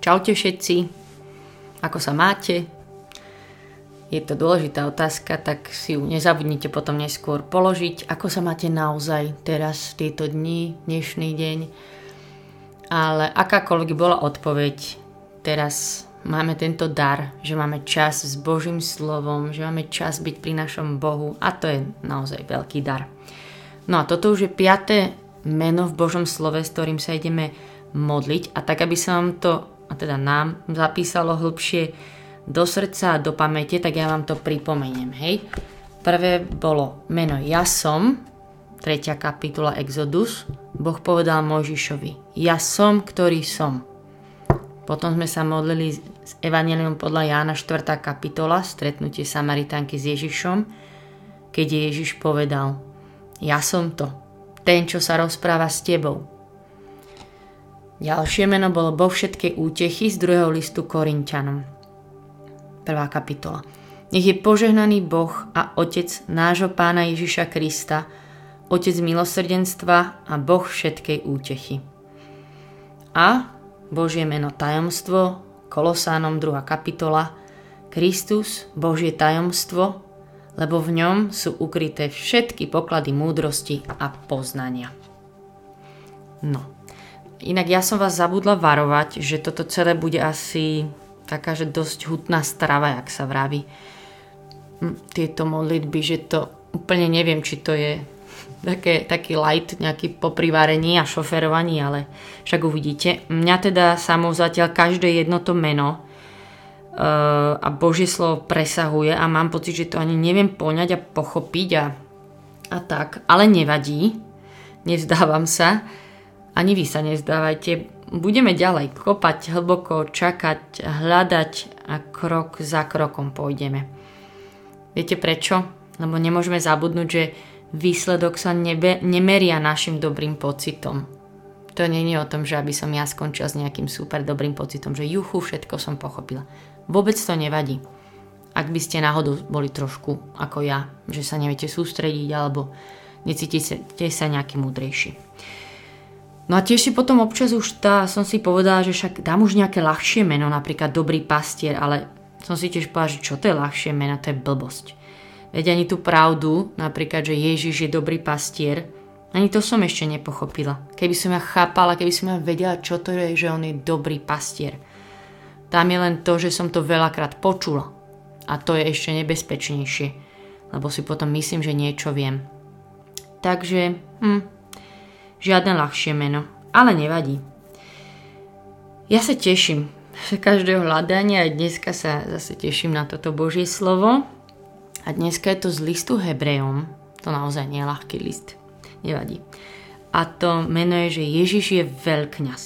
Čaute všetci, ako sa máte? Je to dôležitá otázka, tak si ju nezabudnite potom neskôr položiť. Ako sa máte naozaj teraz, v tieto dni, dnešný deň? Ale akákoľvek bola odpoveď, teraz máme tento dar, že máme čas s Božím slovom, že máme čas byť pri našom Bohu a to je naozaj veľký dar. No a toto už je piaté meno v Božom slove, s ktorým sa ideme modliť a tak, aby sa vám to a teda nám zapísalo hlbšie do srdca a do pamäte, tak ja vám to pripomeniem, hej. Prvé bolo meno Ja som, 3. kapitola Exodus. Boh povedal Mojžišovi, ja som, ktorý som. Potom sme sa modlili s Evangelium podľa Jána 4. kapitola, stretnutie Samaritánky s Ježišom, keď Ježiš povedal, ja som to, ten, čo sa rozpráva s tebou. Ďalšie meno bolo Boh všetkej útechy z druhého listu Korintianom. Prvá kapitola. Nech je požehnaný Boh a Otec nášho Pána Ježiša Krista, Otec milosrdenstva a Boh všetkej útechy. A Božie meno tajomstvo, Kolosánom 2. kapitola, Kristus, Božie tajomstvo, lebo v ňom sú ukryté všetky poklady múdrosti a poznania. No, Inak ja som vás zabudla varovať, že toto celé bude asi taká, že dosť hutná strava, jak sa vraví. Hm, tieto modlitby, že to úplne neviem, či to je také, taký light nejaký po privarení a šoferovaní, ale však uvidíte. Mňa teda samou zatiaľ každé jedno to meno uh, a Božie slovo presahuje a mám pocit, že to ani neviem poňať a pochopiť a, a tak, ale nevadí, nevzdávam sa ani vy sa nezdávajte. Budeme ďalej kopať hlboko, čakať, hľadať a krok za krokom pôjdeme. Viete prečo? Lebo nemôžeme zabudnúť, že výsledok sa nebe, nemeria našim dobrým pocitom. To nie je o tom, že aby som ja skončila s nejakým super dobrým pocitom, že juchu, všetko som pochopila. Vôbec to nevadí. Ak by ste náhodou boli trošku ako ja, že sa neviete sústrediť alebo necítite sa nejaký múdrejší. No a tiež si potom občas už tá, som si povedala, že však dám už nejaké ľahšie meno, napríklad Dobrý pastier, ale som si tiež povedala, že čo to je ľahšie meno, to je blbosť. Veď ani tú pravdu, napríklad, že Ježiš je dobrý pastier, ani to som ešte nepochopila. Keby som ja chápala, keby som ja vedela, čo to je, že on je dobrý pastier. Tam je len to, že som to veľakrát počula. A to je ešte nebezpečnejšie, lebo si potom myslím, že niečo viem. Takže, hm, Žiadne ľahšie meno, ale nevadí. Ja sa teším z každého hľadania a dneska sa zase teším na toto Božie slovo. A dneska je to z listu Hebrejom. To naozaj nie je ľahký list. Nevadí. A to meno je, že Ježiš je veľkňaz.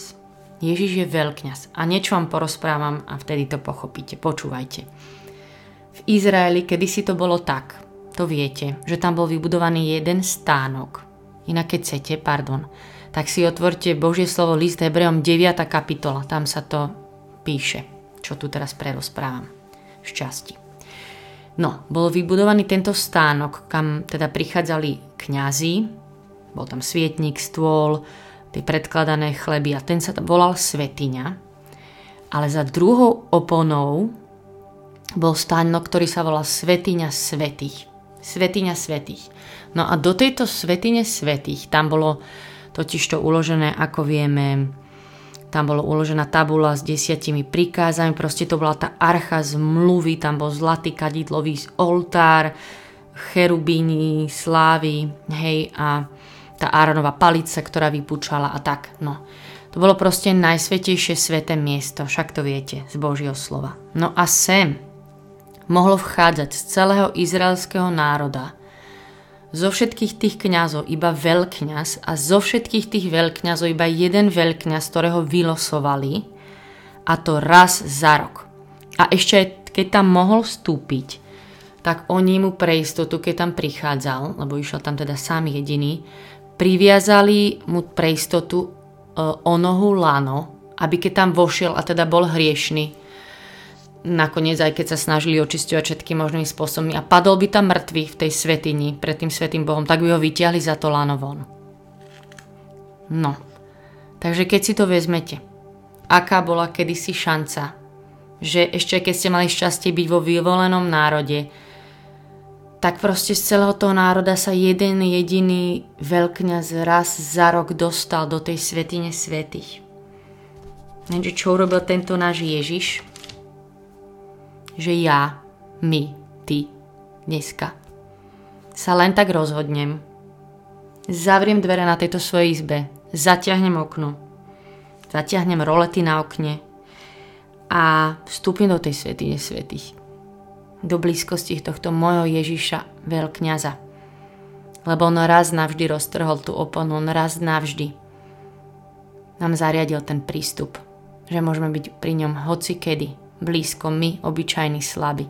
Ježiš je veľkňaz. A niečo vám porozprávam a vtedy to pochopíte. Počúvajte. V Izraeli kedysi to bolo tak, to viete, že tam bol vybudovaný jeden stánok Inak keď chcete, pardon, tak si otvorte Božie slovo list Hebreom 9. kapitola. Tam sa to píše, čo tu teraz prerozprávam. Šťastí. No, bol vybudovaný tento stánok, kam teda prichádzali kňazi, bol tam svietnik, stôl, tie predkladané chleby a ten sa volal Svetiňa. Ale za druhou oponou bol stánok, ktorý sa volal Svetiňa Svetých. Svetiňa Svetých. No a do tejto svetine svetých, tam bolo totiž to uložené, ako vieme, tam bolo uložená tabula s desiatimi prikázami, proste to bola tá archa zmluvy, tam bol zlatý kadidlový oltár, cherubíny, slávy, hej, a tá Áronova palica, ktorá vypúčala a tak, no. To bolo proste najsvetejšie sveté miesto, však to viete, z Božieho slova. No a sem mohlo vchádzať z celého izraelského národa zo všetkých tých kňazov iba veľkňaz a zo všetkých tých veľkňazov iba jeden veľkňaz, ktorého vylosovali a to raz za rok. A ešte keď tam mohol vstúpiť, tak oni mu pre istotu, keď tam prichádzal, lebo išiel tam teda sám jediný, priviazali mu pre istotu e, o nohu lano, aby keď tam vošiel a teda bol hriešný, nakoniec aj keď sa snažili očisťovať všetkým možnými spôsobmi a padol by tam mŕtvy v tej svetini pred tým svetým Bohom, tak by ho vyťahli za to lano von. No, takže keď si to vezmete, aká bola kedysi šanca. Že ešte keď ste mali šťastie byť vo vyvolenom národe, tak proste z celého toho národa sa jeden jediný veľkňaz raz za rok dostal do tej svetine svetých. Lenže čo urobil tento náš Ježiš? Že ja, my, ty, dneska. Sa len tak rozhodnem, zavriem dvere na tejto svojej izbe, zaťahnem okno, zaťahnem rolety na okne. A vstúpim do tej svetine svetých. Do blízkosti tohto mojho Ježiša, veľkňaza. Lebo on raz navždy roztrhol tú oponu, on raz navždy nám zariadil ten prístup, že môžeme byť pri ňom hoci kedy, blízko my, obyčajní slaby.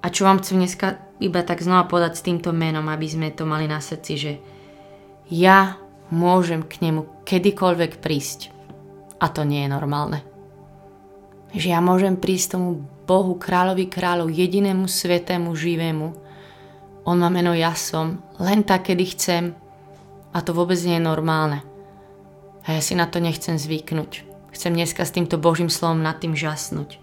A čo vám chcem dneska iba tak znova podať s týmto menom, aby sme to mali na srdci, že ja môžem k nemu kedykoľvek prísť. A to nie je normálne. Že ja môžem prísť tomu Bohu, kráľovi kráľov, jedinému svetému, živému. On má meno ja som, len tak, kedy chcem. A to vôbec nie je normálne. A ja si na to nechcem zvyknúť. Chcem dneska s týmto Božím slovom nad tým žasnúť.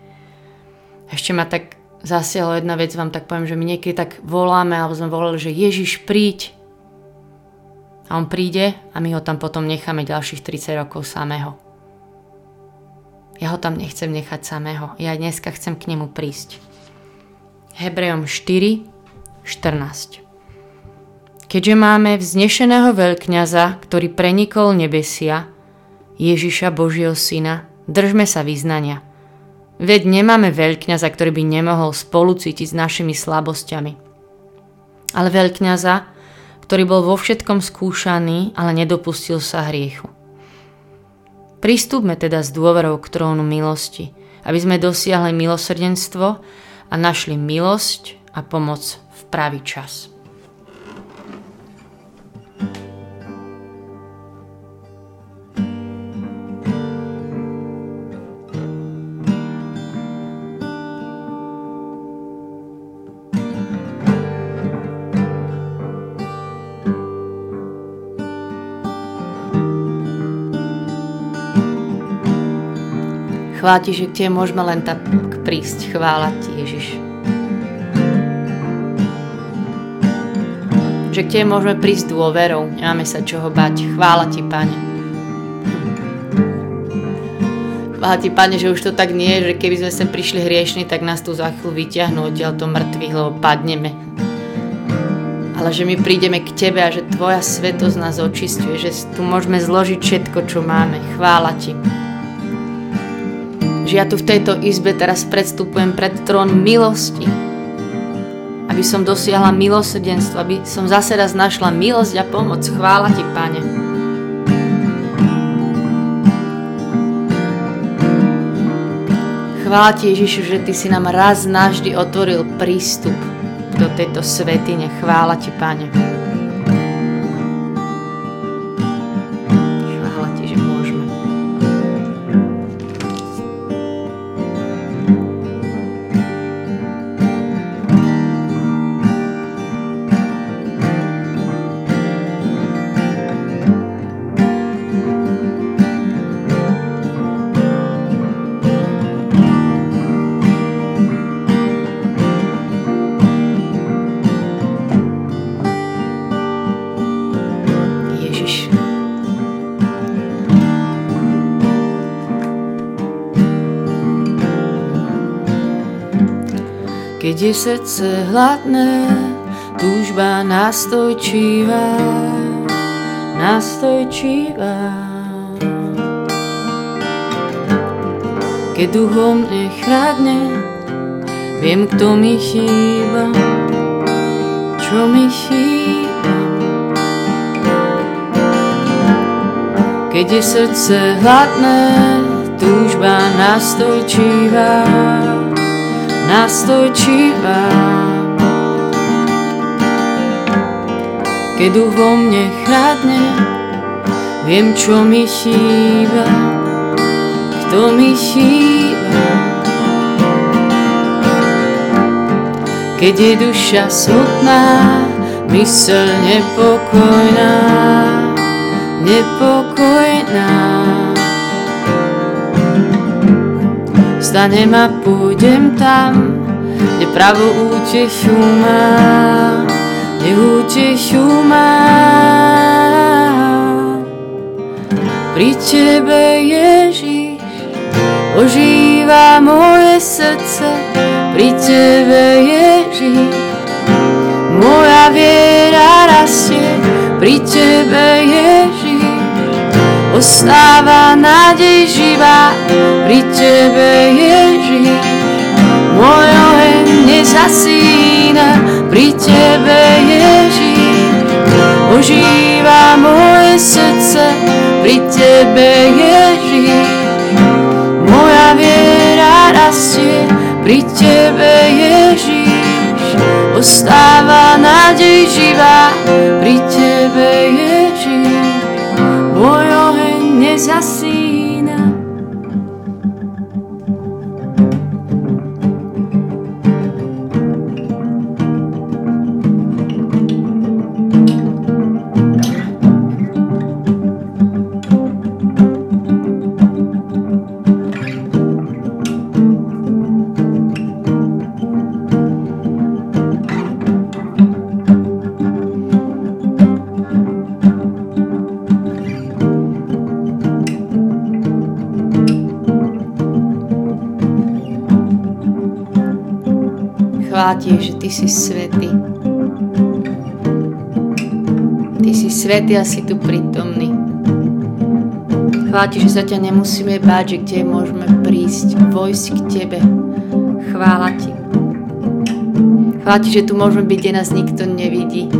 Ešte ma tak zasiahlo jedna vec, vám tak poviem, že my niekedy tak voláme, alebo sme volali, že Ježiš príď. A on príde a my ho tam potom necháme ďalších 30 rokov samého. Ja ho tam nechcem nechať samého. Ja dneska chcem k nemu prísť. Hebrejom 4, 14. Keďže máme vznešeného veľkňaza, ktorý prenikol nebesia, Ježiša Božieho syna, držme sa vyznania. Veď nemáme veľkňaza, ktorý by nemohol spolucítiť s našimi slabosťami. Ale veľkňaza, ktorý bol vo všetkom skúšaný, ale nedopustil sa hriechu. Pristúpme teda s dôverou k trónu milosti, aby sme dosiahli milosrdenstvo a našli milosť a pomoc v pravý čas. Chvála ti, že k tebe môžeme len tak prísť. Chvála ti, Ježiš. Že k tebe môžeme prísť dôverou. Nemáme sa čoho bať. Chvála ti, Pane. Chvála ti, Pane, že už to tak nie je, že keby sme sem prišli hriešni, tak nás tu za chvíľu vyťahnú odtiaľ to mŕtvych, lebo padneme. Ale že my prídeme k Tebe a že Tvoja svetosť nás očistuje, že tu môžeme zložiť všetko, čo máme. Chvála Ti že ja tu v tejto izbe teraz predstupujem pred trón milosti. Aby som dosiahla milosrdenstvo, aby som zase raz našla milosť a pomoc. Chvála Ti, Pane. Chvála Ti, Ježišu, že Ty si nám raz navždy otvoril prístup do tejto svetine. Chvála Ti, Pane. Keď je srdce hladné, túžba nastojčíva, nastojčíva. Keď duchom nechradne, viem, kto mi chýba, čo mi chýba. Keď je srdce hladné, túžba nastojčíva, nastojčivá. Keď duch vo mne chradne, viem, čo mi chýba, kto mi chýba. Keď je duša smutná, mysl nepokojná, nepokojná. Vstanem a pôjdem tam, kde pravú útechu mám, kde útechu mám. Pri Tebe, Ježiš, ožíva moje srdce, pri Tebe, Ježiš, moja viera rastie, pri Tebe, Ježiš, ostáva nádej živá, pri Tebe, Ježiš, môj oheň nezasína, pri Tebe, Ježiš, ožíva moje srdce, pri Tebe, Ježiš, moja viera rastie, pri Tebe, Ježiš, ostáva nádej živá, pri Tebe, Ježiš, Chvála ti, že ty si svetý. Ty si svetý a si tu prítomný. Chvála ti, že sa ťa nemusíme báť, že kde môžeme prísť, vojsť k tebe. Chvála ti. Chvála ti, že tu môžeme byť, kde nás nikto nevidí.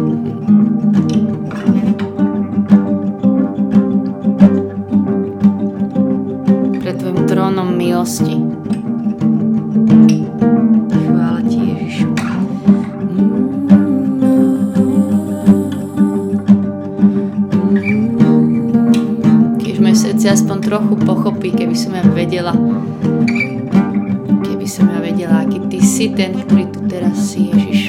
Vedela, keby som ja vedela, aký ty si ten, ktorý tu teraz si, Ježiš.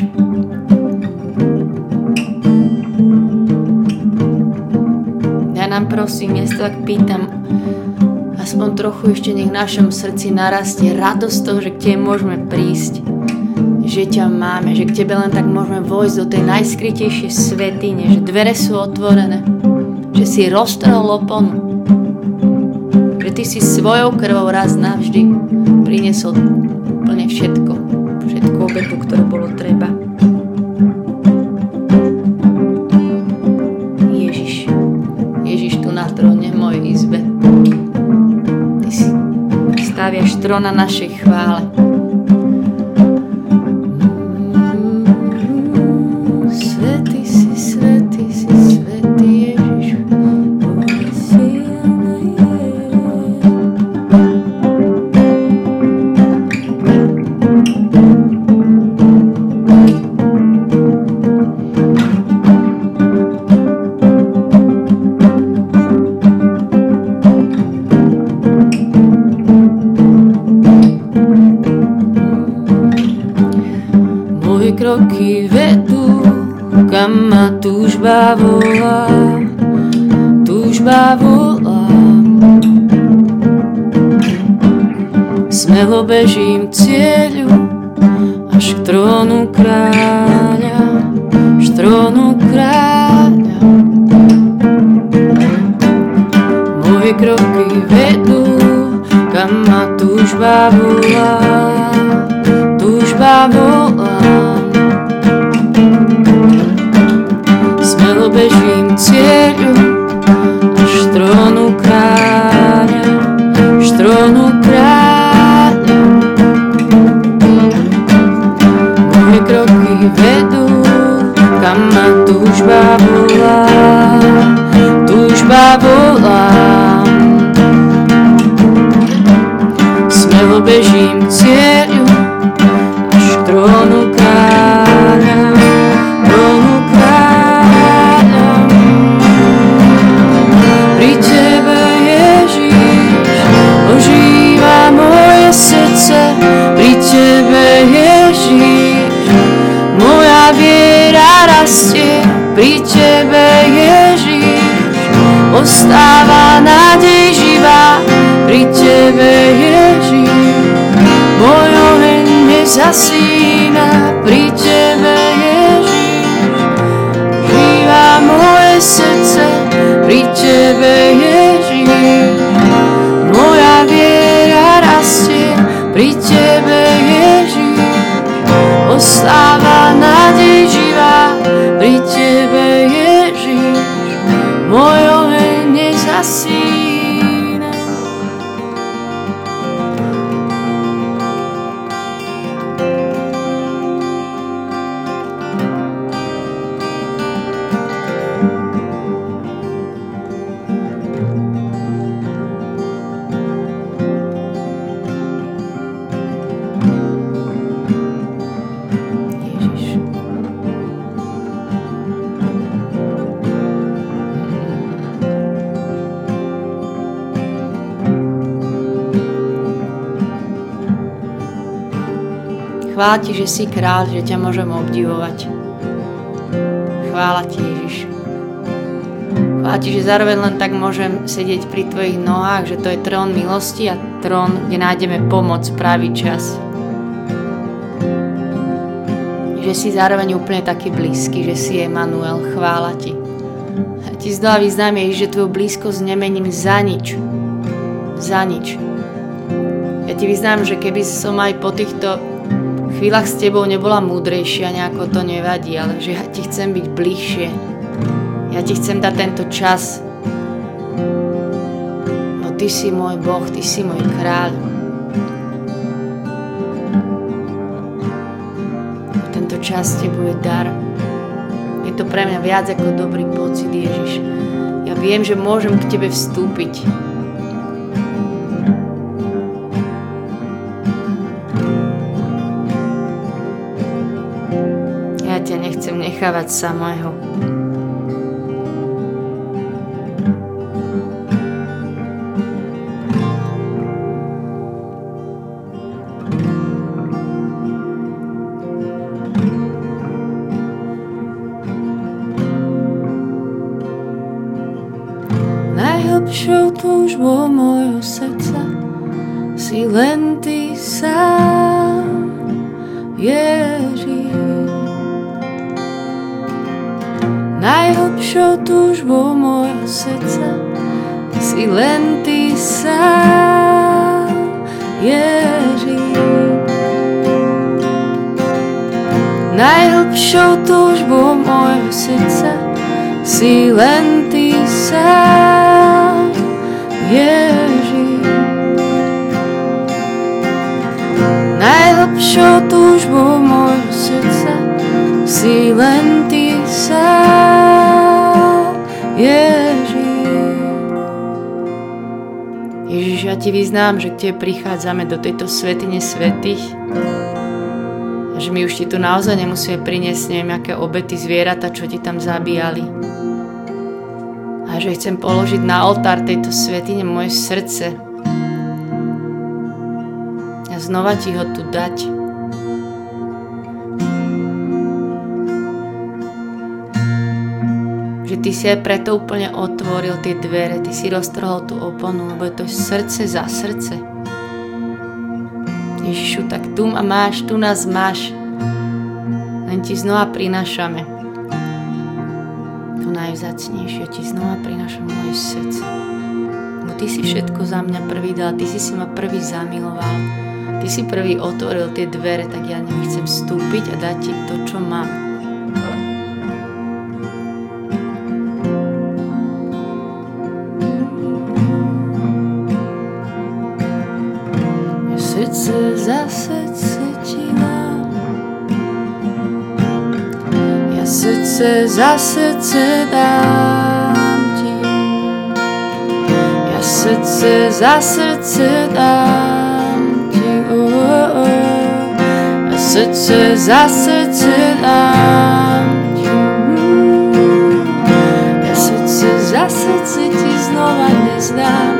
Ja nám prosím, ja sa tak pýtam, aspoň trochu ešte nech v našom srdci narastie radosť toho, že k Tebe môžeme prísť, že ťa máme, že k Tebe len tak môžeme vojsť do tej najskrytejšej svetine, že dvere sú otvorené, že si roztrhol oponu, Ty si svojou krvou raz navždy priniesol úplne všetko, všetku obetu, ktorú bolo treba. Ježiš, Ježiš tu na tróne v mojej izbe. Ty si staviaš trón na našej chvále. Volá, túžba volá. Smelo bežím k cieľu, až k trónu kráľa, až trónu kráľa. Moje kroky vedú, kam ma túžba volá, Smelo bežím k cieľu, až trónu kráľa, až trónu kráľa. Moje kroky vedú, kam ma túžba volá, túžba volá. Smelo bežím cieľu, Ostáva nádej živá, pri Tebe Ježiš, môj oheň nezasí. Chvála Ti, že si kráľ, že ťa môžem obdivovať. Chvála Ti, Ježiš. Chvála Ti, že zároveň len tak môžem sedieť pri Tvojich nohách, že to je trón milosti a trón, kde nájdeme pomoc pravý čas. Že si zároveň úplne taký blízky, že si Emanuel. Chvála Ti. A Ti znova vyznám, Ježiš, že Tvoju blízkosť nemením za nič. Za nič. Ja Ti vyznám, že keby som aj po týchto chvíľach s tebou nebola múdrejšia, nejako to nevadí, ale že ja ti chcem byť bližšie. Ja ti chcem dať tento čas. No ty si môj Boh, ty si môj kráľ. Tento čas ti bude dar. Je to pre mňa viac ako dobrý pocit, Ježiš. Ja viem, že môžem k tebe vstúpiť nechávať samého. Najhlbšou túžbou môjho srdca Túžbou môjho srdca si len ty sám, Ježiš. Najhlbšou túžbou môjho srdca si len ty sám, ti vyznám, že k tebe prichádzame do tejto svetine svetých a že my už ti tu naozaj nemusíme priniesť neviem, aké obety zvieratá, čo ti tam zabíjali. A že chcem položiť na oltár tejto svetine moje srdce a znova ti ho tu dať. Ty si aj preto úplne otvoril tie dvere, ty si roztrhol tú oponu, lebo je to srdce za srdce. Ježišu, tak tu ma máš, tu nás máš. Len ti znova prinášame. To najvzácnejšie, ti znova prinášam moje srdce. Lebo ty si všetko za mňa prvý dal, ty si si ma prvý zamiloval. Ty si prvý otvoril tie dvere, tak ja nechcem vstúpiť a dať ti to, čo mám. Za srdce dám ti. Ja srdce za srdce dám ti. Oh, oh, oh. Ja srdce za srdce dám ti. Ja srdce za srdce ti znova nezdám.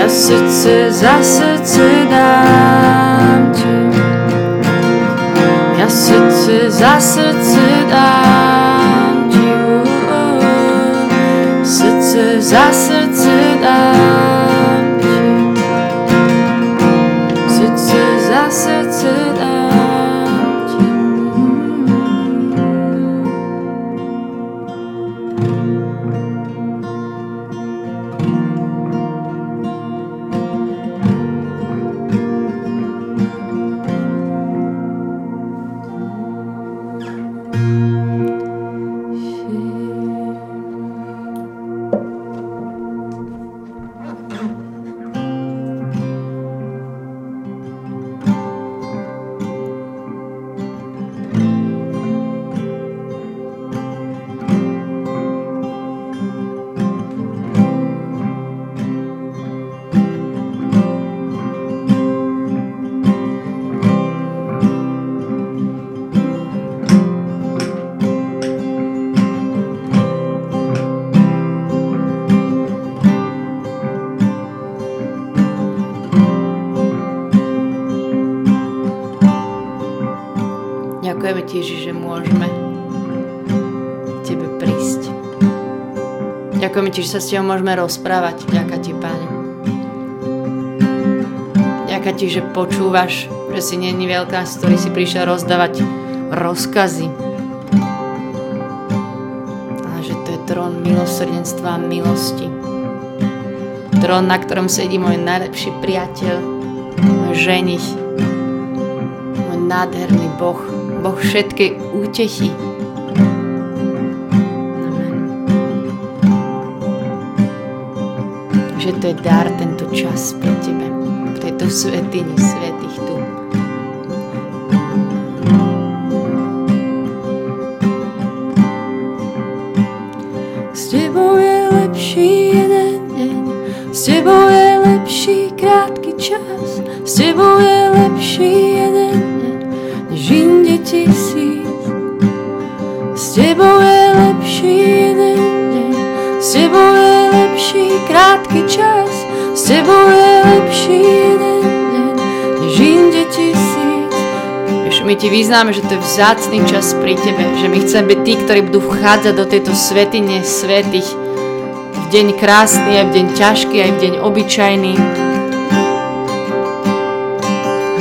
Ja srdce za srdce dám Ja srdce za Ďakujeme ti, Ježiš, že môžeme tebe prísť. Ďakujeme ti, že sa s tebou môžeme rozprávať. Ďakujem ti, Pane. Ďakujem ti, že počúvaš, že si není veľká, z ktorý si prišiel rozdávať rozkazy. Ale že to je trón milosrdenstva a milosti. Trón, na ktorom sedí môj najlepší priateľ, môj ženich, nádherný Boh, Boh všetkej útechy. Amen. Že to je dar tento čas pre tebe, v tejto svetini svetých tisíc. S tebou je lepší deň, s tebou je lepší krátky čas, s tebou je lepší deň, než inde tisíc. Ježiš, my ti vyznáme, že to je vzácný čas pri tebe, že my chceme byť tí, ktorí budú vchádzať do tejto svetine svetých v deň krásny, aj v deň ťažký, aj v deň obyčajný.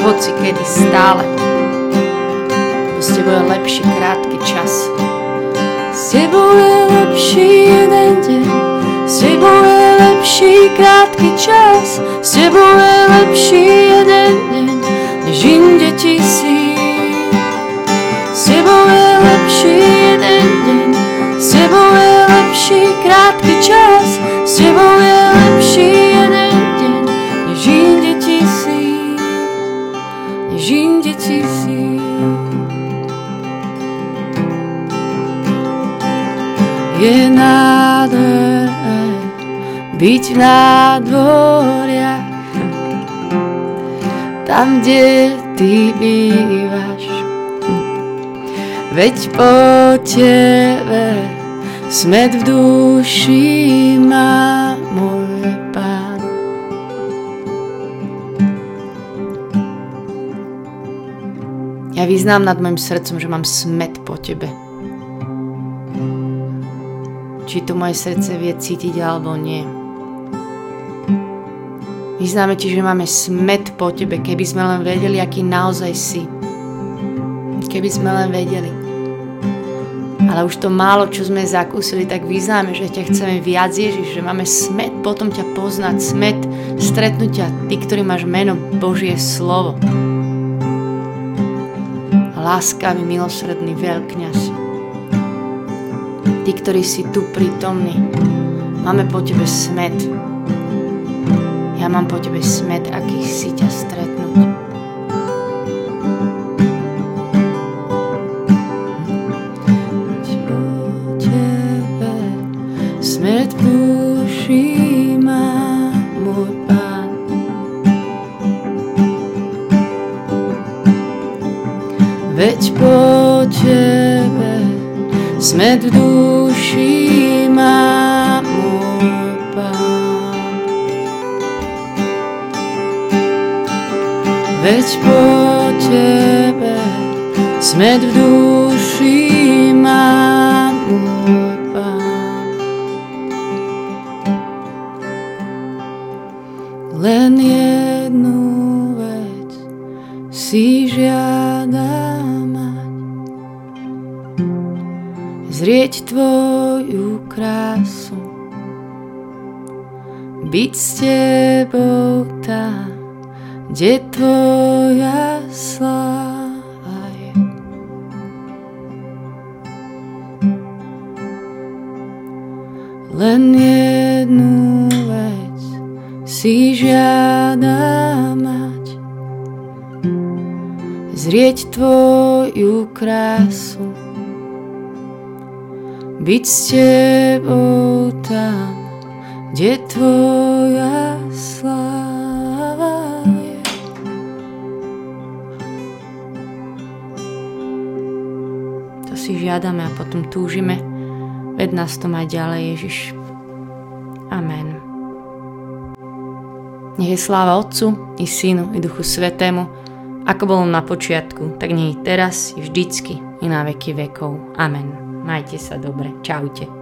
Hoci kedy stále. S tebou je lepší krátky čas. S tebou je lepší jeden deň, s tebou je lepší krátky čas, s tebou je lepší jeden deň, než inde tisíc. S tebou je lepší jeden deň, s tebou je lepší krátky čas, s tebou je byť na dvoriach, tam, kde ty bývaš. Veď po tebe smet v duši má môj pán. Ja vyznám nad mojim srdcom, že mám smet po tebe. Či to moje srdce vie cítiť alebo nie. Vyznáme ti, že máme smet po tebe, keby sme len vedeli, aký naozaj si. Keby sme len vedeli. Ale už to málo, čo sme zakúsili, tak vyznáme, že ťa chceme viac Ježiš, že máme smet potom ťa poznať, smet stretnutia, ty, ktorý máš meno Božie slovo. Láskavý, milosredný veľkňaz. Ty, ktorý si tu prítomný, máme po tebe smet. Ja mám po tebe smet, akých si ťa stretnúť. tebe smet duši má môj. Veď po tebe smet v duši má Veď po tebe smet v duši má môj pán. Len jednu vec si žiada mať. Zrieť tvoju krásu, byť s tebou tam, kde tvoja sláva je. Len jednu vec si žiada mať. Zrieť tvoju krásu, byť s tebou tam, kde tvoja žiadame a potom túžime. Ved nás to aj ďalej, Ježiš. Amen. Nech je sláva Otcu i Synu i Duchu Svetému, ako bolo na počiatku, tak nie teraz, i vždycky, i na veky vekov. Amen. Majte sa dobre. Čaute.